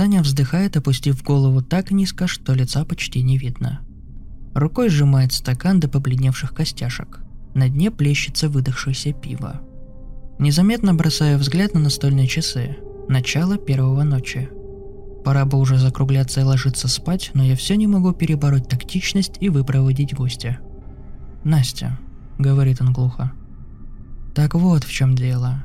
Саня вздыхает, опустив голову так низко, что лица почти не видно. Рукой сжимает стакан до побледневших костяшек. На дне плещется выдохшееся пиво. Незаметно бросаю взгляд на настольные часы. Начало первого ночи. Пора бы уже закругляться и ложиться спать, но я все не могу перебороть тактичность и выпроводить гостя. «Настя», — говорит он глухо. «Так вот в чем дело.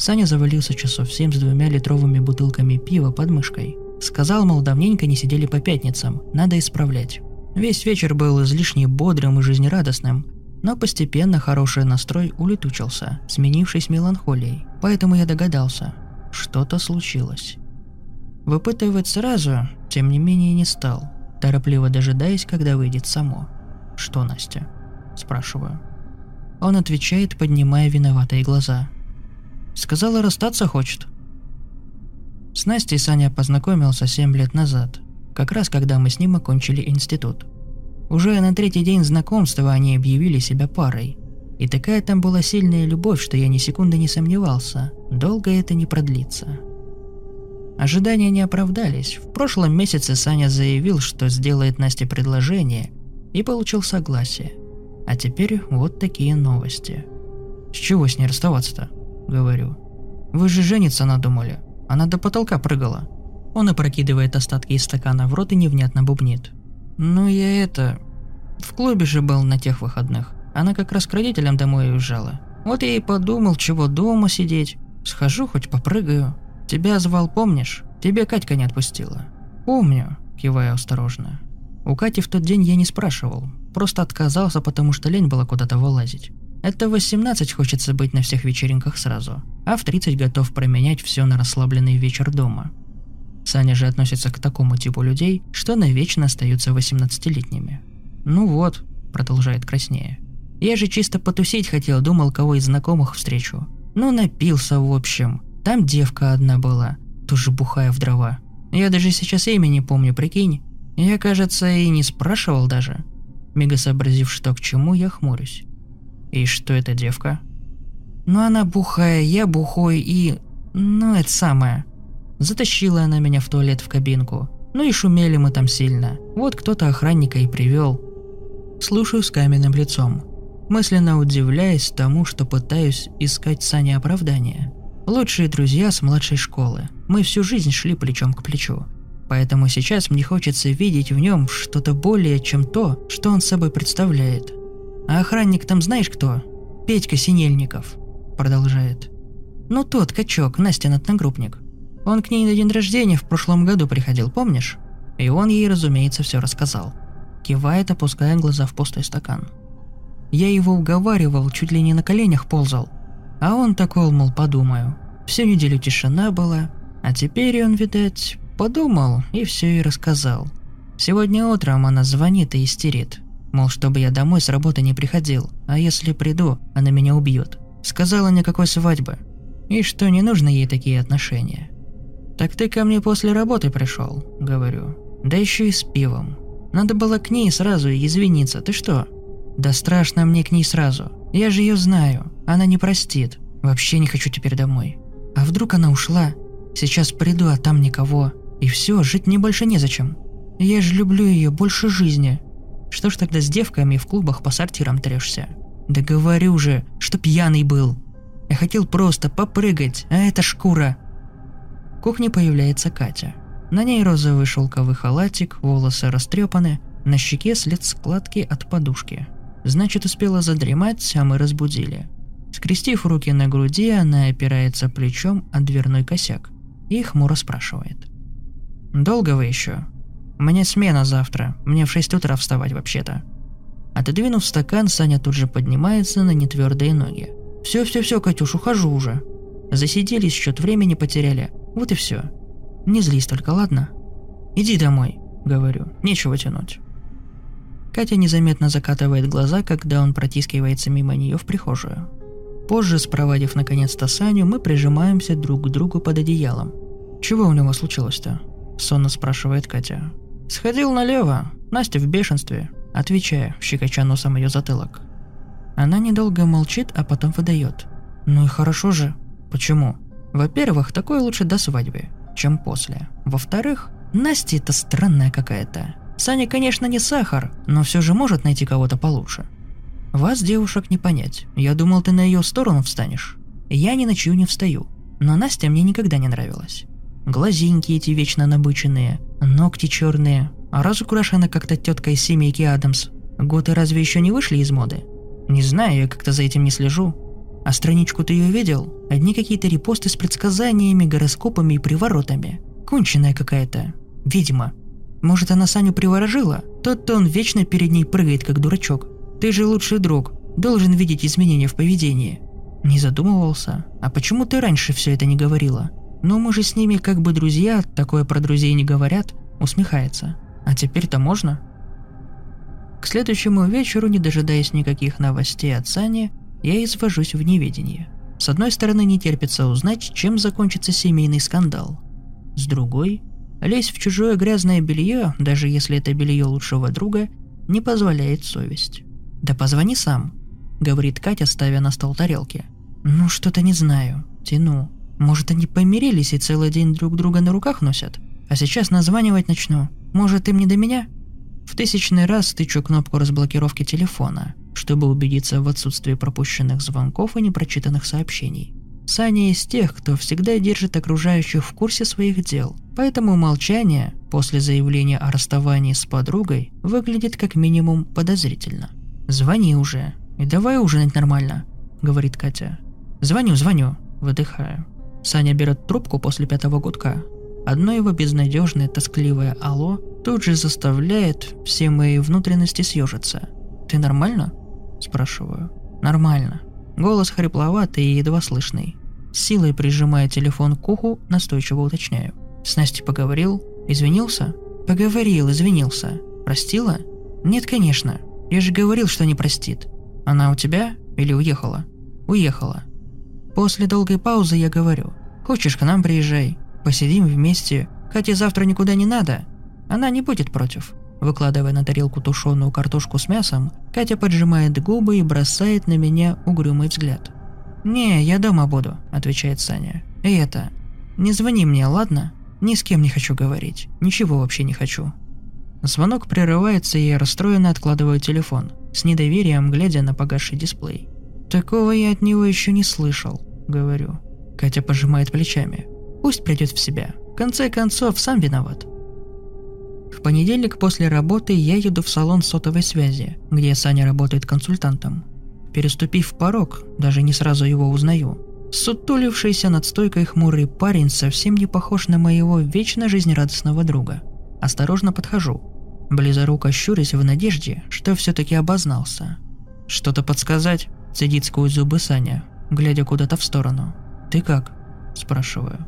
Саня завалился часов семь с двумя литровыми бутылками пива под мышкой. Сказал, мол, давненько не сидели по пятницам, надо исправлять. Весь вечер был излишне бодрым и жизнерадостным, но постепенно хороший настрой улетучился, сменившись меланхолией, поэтому я догадался, что-то случилось. Выпытывать сразу, тем не менее, не стал, торопливо дожидаясь, когда выйдет само. «Что, Настя?» – спрашиваю. Он отвечает, поднимая виноватые глаза – Сказала, расстаться хочет. С Настей Саня познакомился 7 лет назад, как раз когда мы с ним окончили институт. Уже на третий день знакомства они объявили себя парой. И такая там была сильная любовь, что я ни секунды не сомневался, долго это не продлится. Ожидания не оправдались. В прошлом месяце Саня заявил, что сделает Насте предложение, и получил согласие. А теперь вот такие новости. С чего с ней расставаться-то? Говорю. «Вы же жениться надумали. Она до потолка прыгала». Он опрокидывает остатки из стакана в рот и невнятно бубнит. «Ну я это... В клубе же был на тех выходных. Она как раз к родителям домой уезжала. Вот я и подумал, чего дома сидеть. Схожу, хоть попрыгаю. Тебя звал, помнишь? Тебе Катька не отпустила». «Помню», кивая осторожно. У Кати в тот день я не спрашивал. Просто отказался, потому что лень было куда-то вылазить. Это в 18 хочется быть на всех вечеринках сразу, а в 30 готов променять все на расслабленный вечер дома. Саня же относится к такому типу людей, что навечно остаются 18-летними. «Ну вот», — продолжает краснее. «Я же чисто потусить хотел, думал, кого из знакомых встречу. Ну, напился, в общем. Там девка одна была, тоже бухая в дрова. Я даже сейчас имя не помню, прикинь. Я, кажется, и не спрашивал даже». Мега сообразив, что к чему, я хмурюсь. И что эта девка? Ну она бухая, я бухой и... Ну это самое. Затащила она меня в туалет в кабинку. Ну и шумели мы там сильно. Вот кто-то охранника и привел. Слушаю с каменным лицом, мысленно удивляясь тому, что пытаюсь искать Сане оправдания. Лучшие друзья с младшей школы. Мы всю жизнь шли плечом к плечу. Поэтому сейчас мне хочется видеть в нем что-то более, чем то, что он собой представляет. А охранник там знаешь кто? Петька Синельников. Продолжает. Ну тот, качок, Настин одногруппник. Он к ней на день рождения в прошлом году приходил, помнишь? И он ей, разумеется, все рассказал. Кивает, опуская глаза в пустой стакан. Я его уговаривал, чуть ли не на коленях ползал. А он такой, мол, подумаю. Всю неделю тишина была, а теперь он, видать, подумал и все и рассказал. Сегодня утром она звонит и истерит. Мол, чтобы я домой с работы не приходил, а если приду, она меня убьет. Сказала никакой свадьбы. И что не нужно ей такие отношения. «Так ты ко мне после работы пришел», — говорю. «Да еще и с пивом. Надо было к ней сразу и извиниться, ты что?» «Да страшно мне к ней сразу. Я же ее знаю. Она не простит. Вообще не хочу теперь домой. А вдруг она ушла? Сейчас приду, а там никого. И все, жить мне больше незачем. Я же люблю ее больше жизни. Что ж тогда с девками в клубах по сортирам трешься? Да говорю же, что пьяный был. Я хотел просто попрыгать, а это шкура. В кухне появляется Катя. На ней розовый шелковый халатик, волосы растрепаны, на щеке след складки от подушки. Значит, успела задремать, а мы разбудили. Скрестив руки на груди, она опирается плечом о дверной косяк и хмуро спрашивает. «Долго вы еще?» Меня смена завтра, мне в 6 утра вставать вообще-то». Отодвинув стакан, Саня тут же поднимается на нетвердые ноги. «Все-все-все, Катюш, ухожу уже». Засиделись, счет времени потеряли. Вот и все. Не злись только, ладно? Иди домой, говорю, нечего тянуть. Катя незаметно закатывает глаза, когда он протискивается мимо нее в прихожую. Позже, спровадив наконец-то Саню, мы прижимаемся друг к другу под одеялом. «Чего у него случилось-то?» – сонно спрашивает Катя. «Сходил налево. Настя в бешенстве», – отвечая, щекоча носом ее затылок. Она недолго молчит, а потом выдает. «Ну и хорошо же. Почему? Во-первых, такое лучше до свадьбы, чем после. Во-вторых, Настя это странная какая-то. Саня, конечно, не сахар, но все же может найти кого-то получше. Вас, девушек, не понять. Я думал, ты на ее сторону встанешь. Я ни на чью не встаю. Но Настя мне никогда не нравилась. Глазинки эти вечно набыченные, ногти черные, а разукрашена как-то тетка из семейки Адамс. Годы разве еще не вышли из моды? Не знаю, я как-то за этим не слежу. А страничку ты ее видел? Одни какие-то репосты с предсказаниями, гороскопами и приворотами. Конченая какая-то. Видимо. Может, она Саню приворожила? Тот-то он вечно перед ней прыгает, как дурачок. Ты же лучший друг. Должен видеть изменения в поведении. Не задумывался. А почему ты раньше все это не говорила? Ну, мы же с ними как бы друзья, такое про друзей не говорят. Усмехается. А теперь-то можно? К следующему вечеру, не дожидаясь никаких новостей от Сани, я извожусь в неведении. С одной стороны, не терпится узнать, чем закончится семейный скандал. С другой, лезть в чужое грязное белье, даже если это белье лучшего друга, не позволяет совесть. «Да позвони сам», — говорит Катя, ставя на стол тарелки. «Ну, что-то не знаю. Тяну. Может, они помирились и целый день друг друга на руках носят? А сейчас названивать начну. Может, им не до меня?» В тысячный раз тычу кнопку разблокировки телефона, чтобы убедиться в отсутствии пропущенных звонков и непрочитанных сообщений. Саня из тех, кто всегда держит окружающих в курсе своих дел, поэтому молчание после заявления о расставании с подругой выглядит как минимум подозрительно. «Звони уже, и давай ужинать нормально», — говорит Катя. «Звоню, звоню», — выдыхаю. Саня берет трубку после пятого гудка. Одно его безнадежное, тоскливое «Алло» тут же заставляет все мои внутренности съежиться. «Ты нормально?» – спрашиваю. «Нормально». Голос хрипловатый и едва слышный. силой прижимая телефон к уху, настойчиво уточняю. «С Настей поговорил? Извинился?» «Поговорил, извинился. Простила?» «Нет, конечно. Я же говорил, что не простит. Она у тебя или уехала?» «Уехала». После долгой паузы я говорю. «Хочешь, к нам приезжай. Посидим вместе. Хотя завтра никуда не надо. Она не будет против. Выкладывая на тарелку тушеную картошку с мясом, Катя поджимает губы и бросает на меня угрюмый взгляд. «Не, я дома буду», – отвечает Саня. «И это, не звони мне, ладно? Ни с кем не хочу говорить. Ничего вообще не хочу». Звонок прерывается, и я расстроенно откладываю телефон, с недоверием глядя на погасший дисплей. «Такого я от него еще не слышал», – говорю. Катя пожимает плечами. «Пусть придет в себя. В конце концов, сам виноват. В понедельник после работы я еду в салон сотовой связи, где Саня работает консультантом. Переступив порог, даже не сразу его узнаю. Сутулившийся над стойкой хмурый парень совсем не похож на моего вечно жизнерадостного друга. Осторожно подхожу, близоруко щурясь в надежде, что все-таки обознался. «Что-то подсказать?» – цедит сквозь зубы Саня, глядя куда-то в сторону. «Ты как?» – спрашиваю.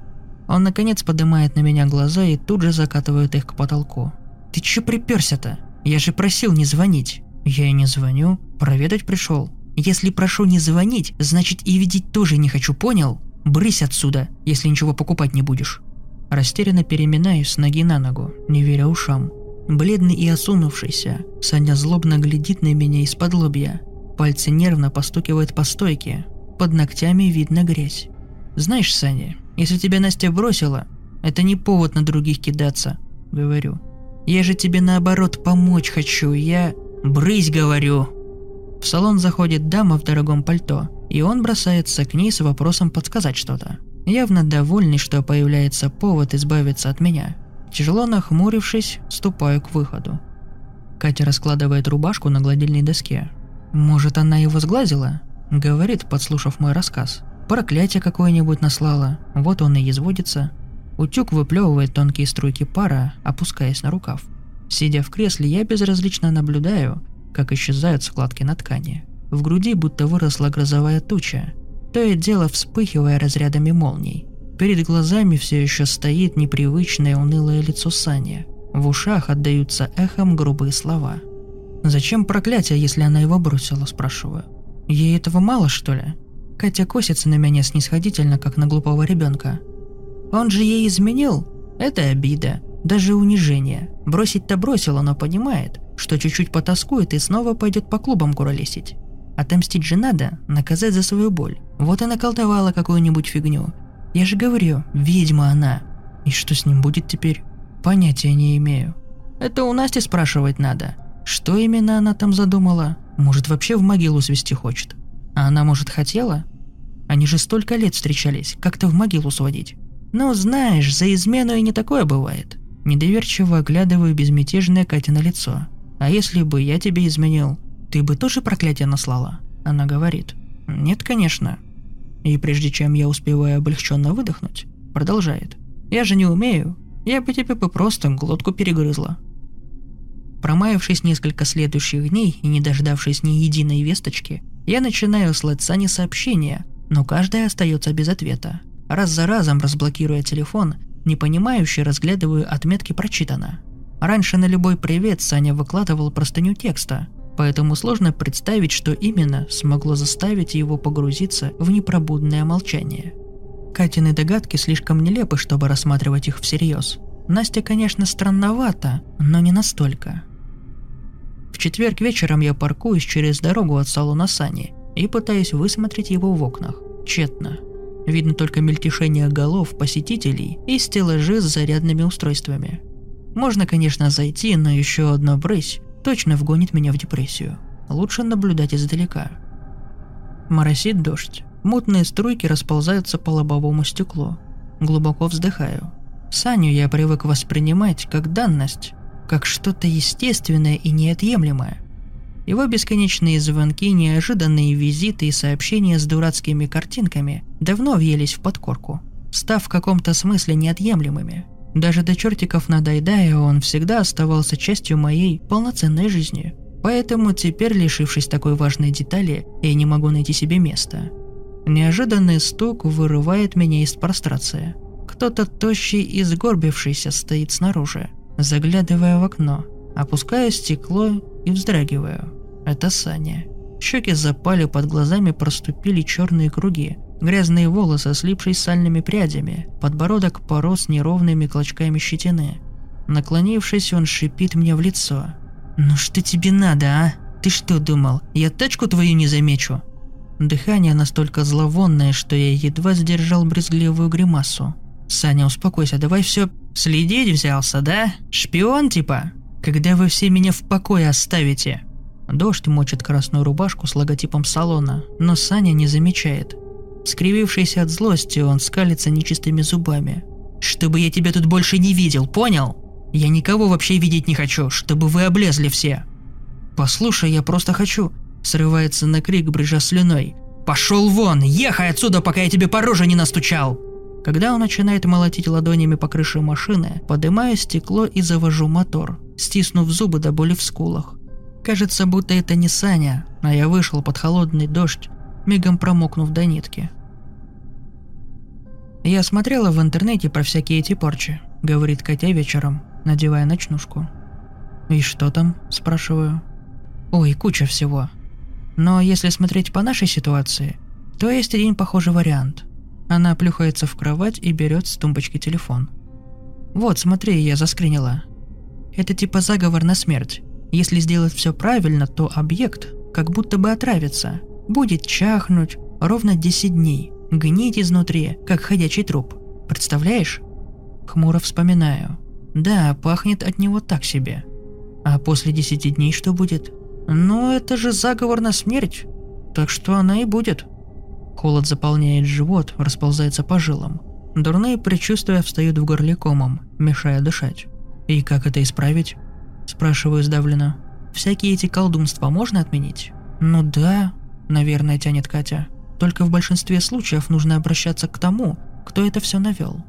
Он наконец поднимает на меня глаза и тут же закатывает их к потолку. «Ты чё приперся-то? Я же просил не звонить». «Я и не звоню. Проведать пришел. Если прошу не звонить, значит и видеть тоже не хочу, понял? Брысь отсюда, если ничего покупать не будешь». Растерянно переминаюсь с ноги на ногу, не веря ушам. Бледный и осунувшийся, Саня злобно глядит на меня из-под лобья. Пальцы нервно постукивают по стойке. Под ногтями видно грязь. «Знаешь, Саня, если тебя Настя бросила, это не повод на других кидаться», — говорю. «Я же тебе наоборот помочь хочу, я...» «Брысь, говорю!» В салон заходит дама в дорогом пальто, и он бросается к ней с вопросом подсказать что-то. Явно довольный, что появляется повод избавиться от меня. Тяжело нахмурившись, ступаю к выходу. Катя раскладывает рубашку на гладильной доске. «Может, она его сглазила?» — говорит, подслушав мой рассказ. Проклятие какое-нибудь наслала, вот он и изводится. Утюг выплевывает тонкие струйки пара, опускаясь на рукав. Сидя в кресле, я безразлично наблюдаю, как исчезают складки на ткани. В груди будто выросла грозовая туча, то и дело вспыхивая разрядами молний. Перед глазами все еще стоит непривычное унылое лицо Сани. В ушах отдаются эхом грубые слова. «Зачем проклятие, если она его бросила?» – спрашиваю. «Ей этого мало, что ли?» Катя косится на меня снисходительно, как на глупого ребенка. «Он же ей изменил? Это обида, даже унижение. Бросить-то бросила, но понимает, что чуть-чуть потаскует и снова пойдет по клубам куролесить. Отомстить же надо, наказать за свою боль. Вот и наколдовала какую-нибудь фигню. Я же говорю, ведьма она. И что с ним будет теперь? Понятия не имею. Это у Насти спрашивать надо. Что именно она там задумала? Может, вообще в могилу свести хочет? А она, может, хотела? Они же столько лет встречались, как-то в могилу сводить. Ну, знаешь, за измену и не такое бывает. Недоверчиво оглядываю безмятежное Катя на лицо. А если бы я тебе изменил, ты бы тоже проклятие наслала? Она говорит. Нет, конечно. И прежде чем я успеваю облегченно выдохнуть, продолжает. Я же не умею. Я бы тебе бы просто глотку перегрызла. Промаявшись несколько следующих дней и не дождавшись ни единой весточки, я начинаю слать Сане сообщения, но каждая остается без ответа. Раз за разом разблокируя телефон, непонимающе разглядываю отметки прочитано. Раньше на любой привет Саня выкладывал простыню текста, поэтому сложно представить, что именно смогло заставить его погрузиться в непробудное молчание. Катины догадки слишком нелепы, чтобы рассматривать их всерьез. Настя, конечно, странновата, но не настолько. Четверг вечером я паркуюсь через дорогу от салона Сани и пытаюсь высмотреть его в окнах. Тщетно. Видно только мельтешение голов посетителей и стеллажи с зарядными устройствами. Можно, конечно, зайти, но еще одна брысь точно вгонит меня в депрессию. Лучше наблюдать издалека. Моросит дождь. Мутные струйки расползаются по лобовому стеклу. Глубоко вздыхаю. Саню я привык воспринимать как данность, как что-то естественное и неотъемлемое. Его бесконечные звонки, неожиданные визиты и сообщения с дурацкими картинками давно въелись в подкорку, став в каком-то смысле неотъемлемыми. Даже до чертиков надоедая, он всегда оставался частью моей полноценной жизни. Поэтому теперь, лишившись такой важной детали, я не могу найти себе места. Неожиданный стук вырывает меня из прострации. Кто-то тощий и сгорбившийся стоит снаружи – Заглядывая в окно, опускаю стекло и вздрагиваю. Это Саня. Щеки запали, под глазами проступили черные круги. Грязные волосы, слипшись сальными прядями, подбородок порос неровными клочками щетины. Наклонившись, он шипит мне в лицо. «Ну что тебе надо, а? Ты что думал, я тачку твою не замечу?» Дыхание настолько зловонное, что я едва сдержал брезгливую гримасу. «Саня, успокойся, давай все Следить взялся, да? Шпион типа? Когда вы все меня в покое оставите?» Дождь мочит красную рубашку с логотипом салона, но Саня не замечает. Скривившийся от злости, он скалится нечистыми зубами. «Чтобы я тебя тут больше не видел, понял? Я никого вообще видеть не хочу, чтобы вы облезли все!» «Послушай, я просто хочу!» Срывается на крик, брыжа слюной. «Пошел вон! Ехай отсюда, пока я тебе по роже не настучал!» Когда он начинает молотить ладонями по крыше машины, поднимаю стекло и завожу мотор, стиснув зубы до боли в скулах. Кажется, будто это не Саня, а я вышел под холодный дождь, мигом промокнув до нитки. «Я смотрела в интернете про всякие эти порчи», — говорит Катя вечером, надевая ночнушку. «И что там?» – спрашиваю. «Ой, куча всего. Но если смотреть по нашей ситуации, то есть один похожий вариант. Она плюхается в кровать и берет с тумбочки телефон. «Вот, смотри, я заскринила. Это типа заговор на смерть. Если сделать все правильно, то объект как будто бы отравится. Будет чахнуть ровно 10 дней, гнить изнутри, как ходячий труп. Представляешь?» Хмуро вспоминаю. «Да, пахнет от него так себе. А после 10 дней что будет?» «Ну, это же заговор на смерть. Так что она и будет». Холод заполняет живот, расползается по жилам. Дурные предчувствия встают в горле комом, мешая дышать. «И как это исправить?» – спрашиваю сдавленно. «Всякие эти колдунства можно отменить?» «Ну да», – наверное, тянет Катя. «Только в большинстве случаев нужно обращаться к тому, кто это все навел».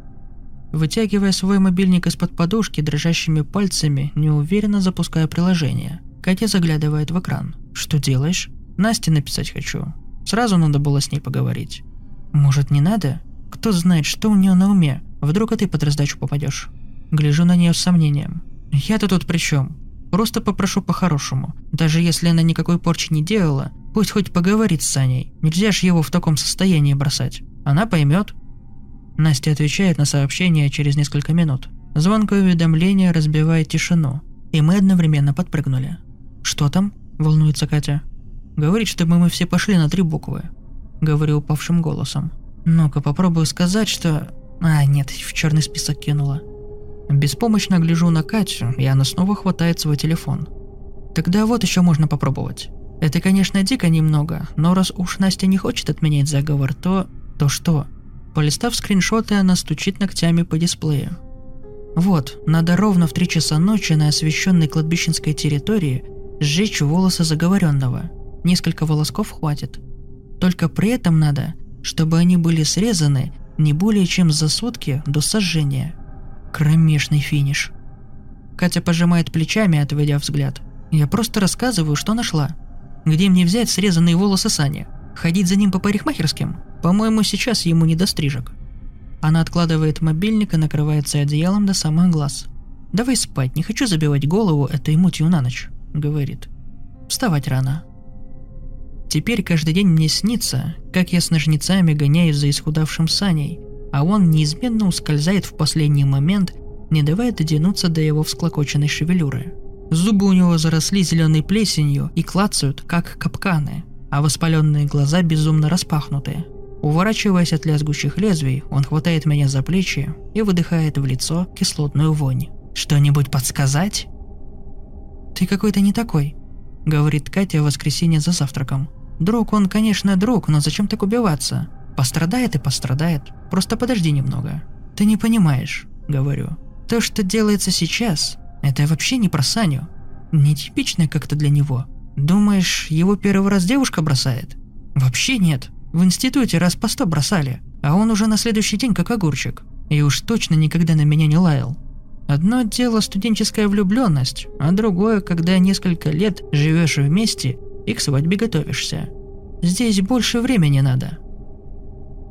Вытягивая свой мобильник из-под подушки дрожащими пальцами, неуверенно запуская приложение. Катя заглядывает в экран. «Что делаешь?» «Насте написать хочу. Сразу надо было с ней поговорить». «Может, не надо? Кто знает, что у нее на уме? Вдруг и ты под раздачу попадешь?» Гляжу на нее с сомнением. «Я-то тут при чем? Просто попрошу по-хорошему. Даже если она никакой порчи не делала, пусть хоть поговорит с Саней. Нельзя ж его в таком состоянии бросать. Она поймет, Настя отвечает на сообщение через несколько минут. Звонкое уведомление разбивает тишину, и мы одновременно подпрыгнули. «Что там?» – волнуется Катя. «Говорит, чтобы мы все пошли на три буквы», – говорю упавшим голосом. «Ну-ка, попробую сказать, что...» А, нет, в черный список кинула. Беспомощно гляжу на Катю, и она снова хватает свой телефон. Тогда вот еще можно попробовать. Это, конечно, дико немного, но раз уж Настя не хочет отменять заговор, то... То что? Полистав скриншоты, она стучит ногтями по дисплею. Вот, надо ровно в 3 часа ночи на освещенной кладбищенской территории сжечь волосы заговоренного. Несколько волосков хватит. Только при этом надо, чтобы они были срезаны не более чем за сутки до сожжения. Кромешный финиш. Катя пожимает плечами, отведя взгляд. Я просто рассказываю, что нашла. Где мне взять срезанные волосы Сани? Ходить за ним по парикмахерским? По-моему, сейчас ему не до стрижек. Она откладывает мобильник и накрывается одеялом до самых глаз. «Давай спать, не хочу забивать голову этой мутью на ночь», — говорит. «Вставать рано». Теперь каждый день мне снится, как я с ножницами гоняюсь за исхудавшим Саней, а он неизменно ускользает в последний момент, не давая дотянуться до его всклокоченной шевелюры. Зубы у него заросли зеленой плесенью и клацают, как капканы, а воспаленные глаза безумно распахнуты. Уворачиваясь от лязгущих лезвий, он хватает меня за плечи и выдыхает в лицо кислотную вонь. «Что-нибудь подсказать?» «Ты какой-то не такой», — говорит Катя в воскресенье за завтраком. «Друг он, конечно, друг, но зачем так убиваться? Пострадает и пострадает. Просто подожди немного». «Ты не понимаешь», — говорю. «То, что делается сейчас, это вообще не про Саню. Нетипично как-то для него. Думаешь, его первый раз девушка бросает? Вообще нет. В институте раз по сто бросали, а он уже на следующий день как огурчик. И уж точно никогда на меня не лаял. Одно дело студенческая влюбленность, а другое, когда несколько лет живешь вместе и к свадьбе готовишься. Здесь больше времени надо.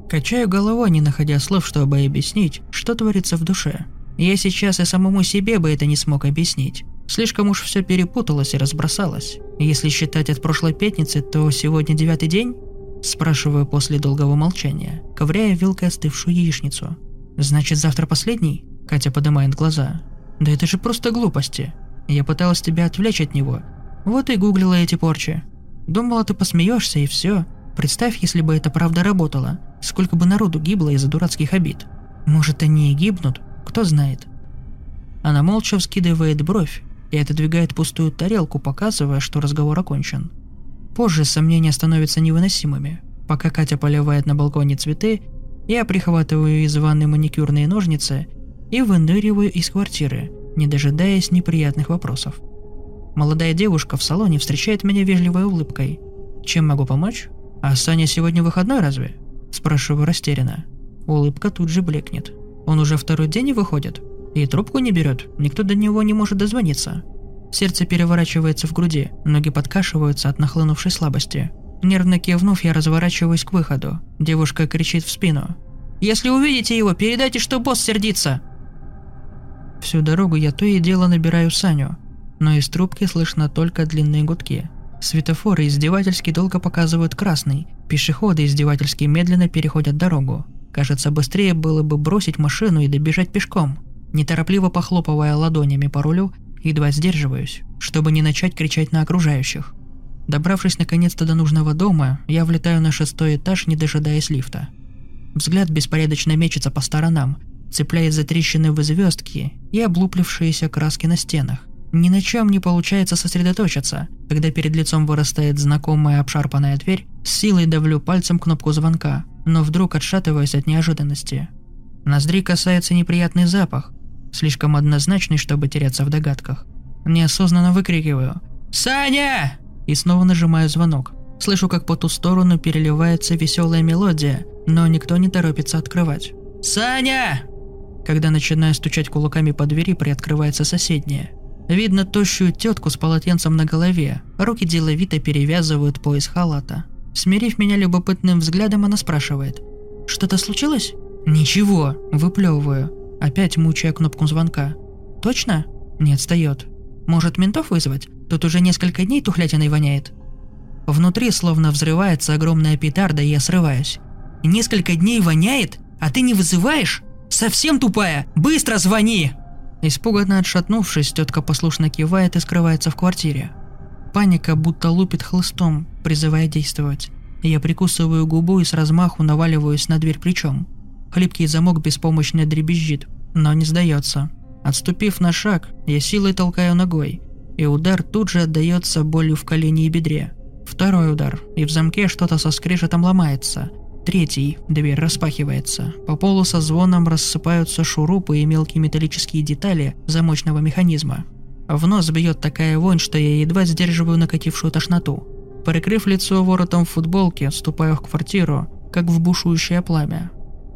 Качаю головой, не находя слов, чтобы объяснить, что творится в душе. Я сейчас и самому себе бы это не смог объяснить. Слишком уж все перепуталось и разбросалось. Если считать от прошлой пятницы, то сегодня девятый день, Спрашиваю после долгого молчания, ковыряя вилкой остывшую яичницу. «Значит, завтра последний?» Катя поднимает глаза. «Да это же просто глупости. Я пыталась тебя отвлечь от него. Вот и гуглила эти порчи. Думала, ты посмеешься и все. Представь, если бы это правда работало. Сколько бы народу гибло из-за дурацких обид. Может, они и гибнут? Кто знает». Она молча вскидывает бровь и отодвигает пустую тарелку, показывая, что разговор окончен. Позже сомнения становятся невыносимыми. Пока Катя поливает на балконе цветы, я прихватываю из ванны маникюрные ножницы и выныриваю из квартиры, не дожидаясь неприятных вопросов. Молодая девушка в салоне встречает меня вежливой улыбкой. «Чем могу помочь? А Саня сегодня выходной разве?» Спрашиваю растерянно. Улыбка тут же блекнет. Он уже второй день не выходит? И трубку не берет, никто до него не может дозвониться. Сердце переворачивается в груди, ноги подкашиваются от нахлынувшей слабости. Нервно кивнув, я разворачиваюсь к выходу. Девушка кричит в спину. «Если увидите его, передайте, что босс сердится!» Всю дорогу я то и дело набираю Саню, но из трубки слышно только длинные гудки. Светофоры издевательски долго показывают красный, пешеходы издевательски медленно переходят дорогу. Кажется, быстрее было бы бросить машину и добежать пешком. Неторопливо похлопывая ладонями по рулю, Едва сдерживаюсь, чтобы не начать кричать на окружающих. Добравшись наконец-то до нужного дома, я влетаю на шестой этаж, не дожидаясь лифта. Взгляд беспорядочно мечется по сторонам, цепляясь за трещины в звездки и облуплившиеся краски на стенах. Ни на чем не получается сосредоточиться, когда перед лицом вырастает знакомая обшарпанная дверь, с силой давлю пальцем кнопку звонка, но вдруг отшатываюсь от неожиданности. Ноздри касается неприятный запах, слишком однозначный, чтобы теряться в догадках. Неосознанно выкрикиваю «Саня!» и снова нажимаю звонок. Слышу, как по ту сторону переливается веселая мелодия, но никто не торопится открывать. «Саня!» Когда начинаю стучать кулаками по двери, приоткрывается соседняя. Видно тощую тетку с полотенцем на голове, руки деловито перевязывают пояс халата. Смирив меня любопытным взглядом, она спрашивает. «Что-то случилось?» «Ничего», – выплевываю, опять мучая кнопку звонка. «Точно?» Не отстает. «Может, ментов вызвать? Тут уже несколько дней тухлятиной воняет». Внутри словно взрывается огромная петарда, и я срываюсь. «Несколько дней воняет? А ты не вызываешь? Совсем тупая! Быстро звони!» Испуганно отшатнувшись, тетка послушно кивает и скрывается в квартире. Паника будто лупит хлыстом, призывая действовать. Я прикусываю губу и с размаху наваливаюсь на дверь плечом. Хлипкий замок беспомощно дребезжит, но не сдается. Отступив на шаг, я силой толкаю ногой, и удар тут же отдается болью в колене и бедре. Второй удар, и в замке что-то со скрежетом ломается. Третий, дверь распахивается. По полу со звоном рассыпаются шурупы и мелкие металлические детали замочного механизма. В нос бьет такая вонь, что я едва сдерживаю накатившую тошноту. Прикрыв лицо воротом в футболке, ступаю в квартиру, как в бушующее пламя.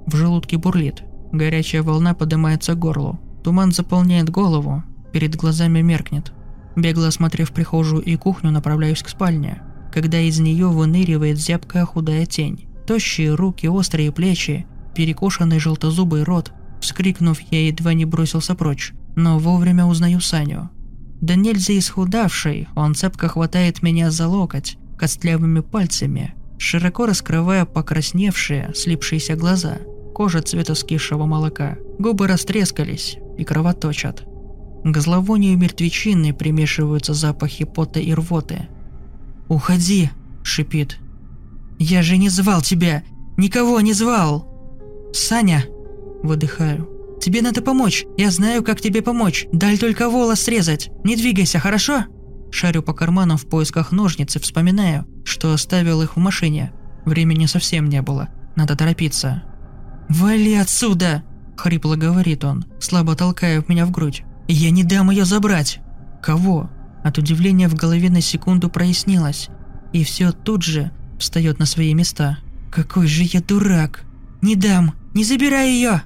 В желудке бурлит. Горячая волна поднимается к горлу. Туман заполняет голову, перед глазами меркнет. Бегло осмотрев прихожую и кухню, направляюсь к спальне, когда из нее выныривает зябкая худая тень. Тощие руки, острые плечи, перекошенный желтозубый рот. Вскрикнув, я едва не бросился прочь, но вовремя узнаю Саню. Да нельзя исхудавший, он цепко хватает меня за локоть, костлявыми пальцами, широко раскрывая покрасневшие, слипшиеся глаза. Кожа цвета скисшего молока, губы растрескались и кровоточат. К зловонию мертвечины примешиваются запахи пота и рвоты. «Уходи!» – шипит. «Я же не звал тебя! Никого не звал!» «Саня!» – выдыхаю. Тебе надо помочь. Я знаю, как тебе помочь. Дай только волос срезать. Не двигайся, хорошо?» Шарю по карманам в поисках ножниц и вспоминаю, что оставил их в машине. Времени совсем не было. Надо торопиться. «Вали отсюда!» – хрипло говорит он, слабо толкая меня в грудь. «Я не дам ее забрать!» «Кого?» От удивления в голове на секунду прояснилось. И все тут же встает на свои места. «Какой же я дурак! Не дам! Не забирай ее!»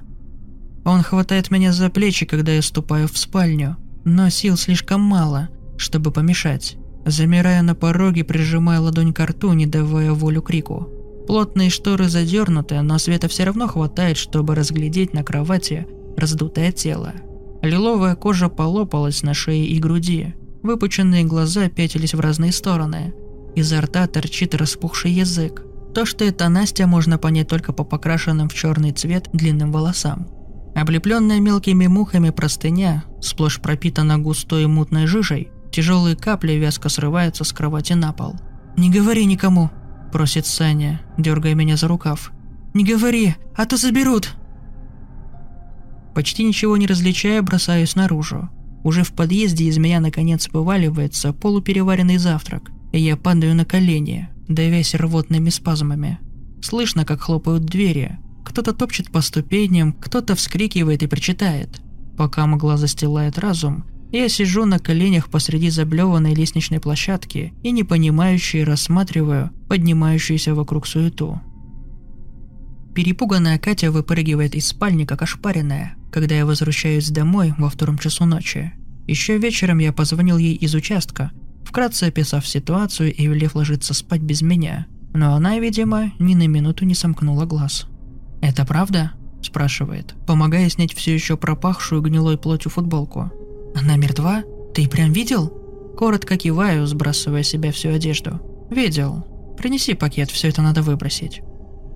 Он хватает меня за плечи, когда я ступаю в спальню, но сил слишком мало, чтобы помешать. Замирая на пороге, прижимая ладонь к рту, не давая волю крику. Плотные шторы задернуты, но света все равно хватает, чтобы разглядеть на кровати раздутое тело. Лиловая кожа полопалась на шее и груди. Выпученные глаза пятились в разные стороны. Изо рта торчит распухший язык. То, что это Настя, можно понять только по покрашенным в черный цвет длинным волосам. Облепленная мелкими мухами простыня, сплошь пропитана густой мутной жижей, тяжелые капли вязко срываются с кровати на пол. «Не говори никому», – просит Саня, дергая меня за рукав. «Не говори, а то заберут!» Почти ничего не различая, бросаюсь наружу. Уже в подъезде из меня наконец вываливается полупереваренный завтрак, и я падаю на колени, давясь рвотными спазмами. Слышно, как хлопают двери, кто-то топчет по ступеням, кто-то вскрикивает и причитает. Пока мгла застилает разум, я сижу на коленях посреди заблеванной лестничной площадки и непонимающе рассматриваю поднимающуюся вокруг суету. Перепуганная Катя выпрыгивает из спальни, как ошпаренная, когда я возвращаюсь домой во втором часу ночи. Еще вечером я позвонил ей из участка, вкратце описав ситуацию и велев ложиться спать без меня. Но она, видимо, ни на минуту не сомкнула глаз. «Это правда?» – спрашивает, помогая снять все еще пропахшую гнилой плотью футболку. «Она мертва? Ты прям видел?» Коротко киваю, сбрасывая себя всю одежду. «Видел. Принеси пакет, все это надо выбросить.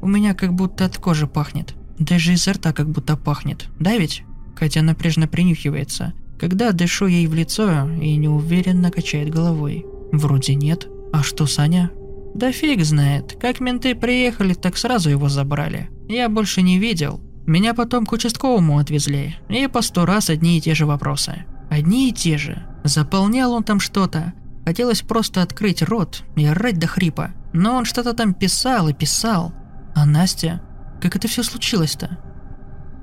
У меня как будто от кожи пахнет. Даже изо рта как будто пахнет. Да ведь?» Катя напряжно принюхивается, когда дышу ей в лицо и неуверенно качает головой. «Вроде нет. А что, Саня?» «Да фиг знает. Как менты приехали, так сразу его забрали я больше не видел. Меня потом к участковому отвезли, и по сто раз одни и те же вопросы. Одни и те же. Заполнял он там что-то. Хотелось просто открыть рот и орать до хрипа. Но он что-то там писал и писал. А Настя? Как это все случилось-то?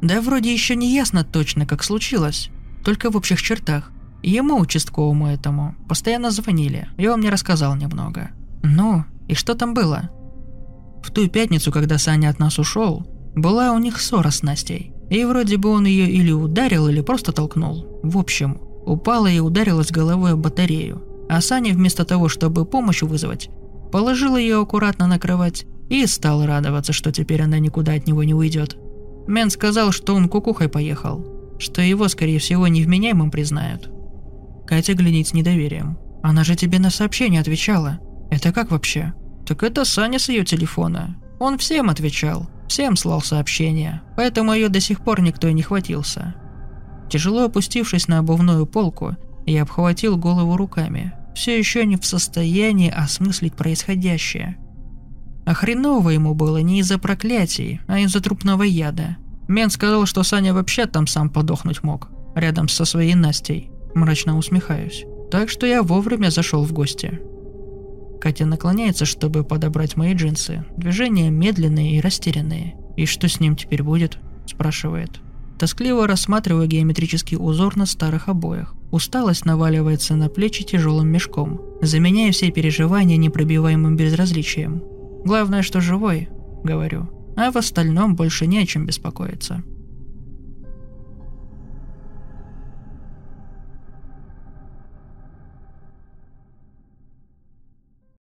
Да вроде еще не ясно точно, как случилось. Только в общих чертах. Ему, участковому этому, постоянно звонили, и он мне рассказал немного. Ну, и что там было? В ту пятницу, когда Саня от нас ушел, была у них ссора с Настей. И вроде бы он ее или ударил, или просто толкнул. В общем, упала и ударилась головой об батарею. А Саня вместо того, чтобы помощь вызвать, положил ее аккуратно на кровать и стал радоваться, что теперь она никуда от него не уйдет. Мен сказал, что он кукухой поехал, что его, скорее всего, невменяемым признают. Катя глядит с недоверием. Она же тебе на сообщение отвечала. Это как вообще? Так это Саня с ее телефона. Он всем отвечал, всем слал сообщения, поэтому ее до сих пор никто и не хватился. Тяжело опустившись на обувную полку, я обхватил голову руками, все еще не в состоянии осмыслить происходящее. А хреново ему было не из-за проклятий, а из-за трупного яда. Мен сказал, что Саня вообще там сам подохнуть мог, рядом со своей Настей. Мрачно усмехаюсь. Так что я вовремя зашел в гости. Катя наклоняется, чтобы подобрать мои джинсы. Движения медленные и растерянные. «И что с ним теперь будет?» – спрашивает. Тоскливо рассматриваю геометрический узор на старых обоях. Усталость наваливается на плечи тяжелым мешком, заменяя все переживания непробиваемым безразличием. Главное, что живой, говорю, а в остальном больше не о чем беспокоиться.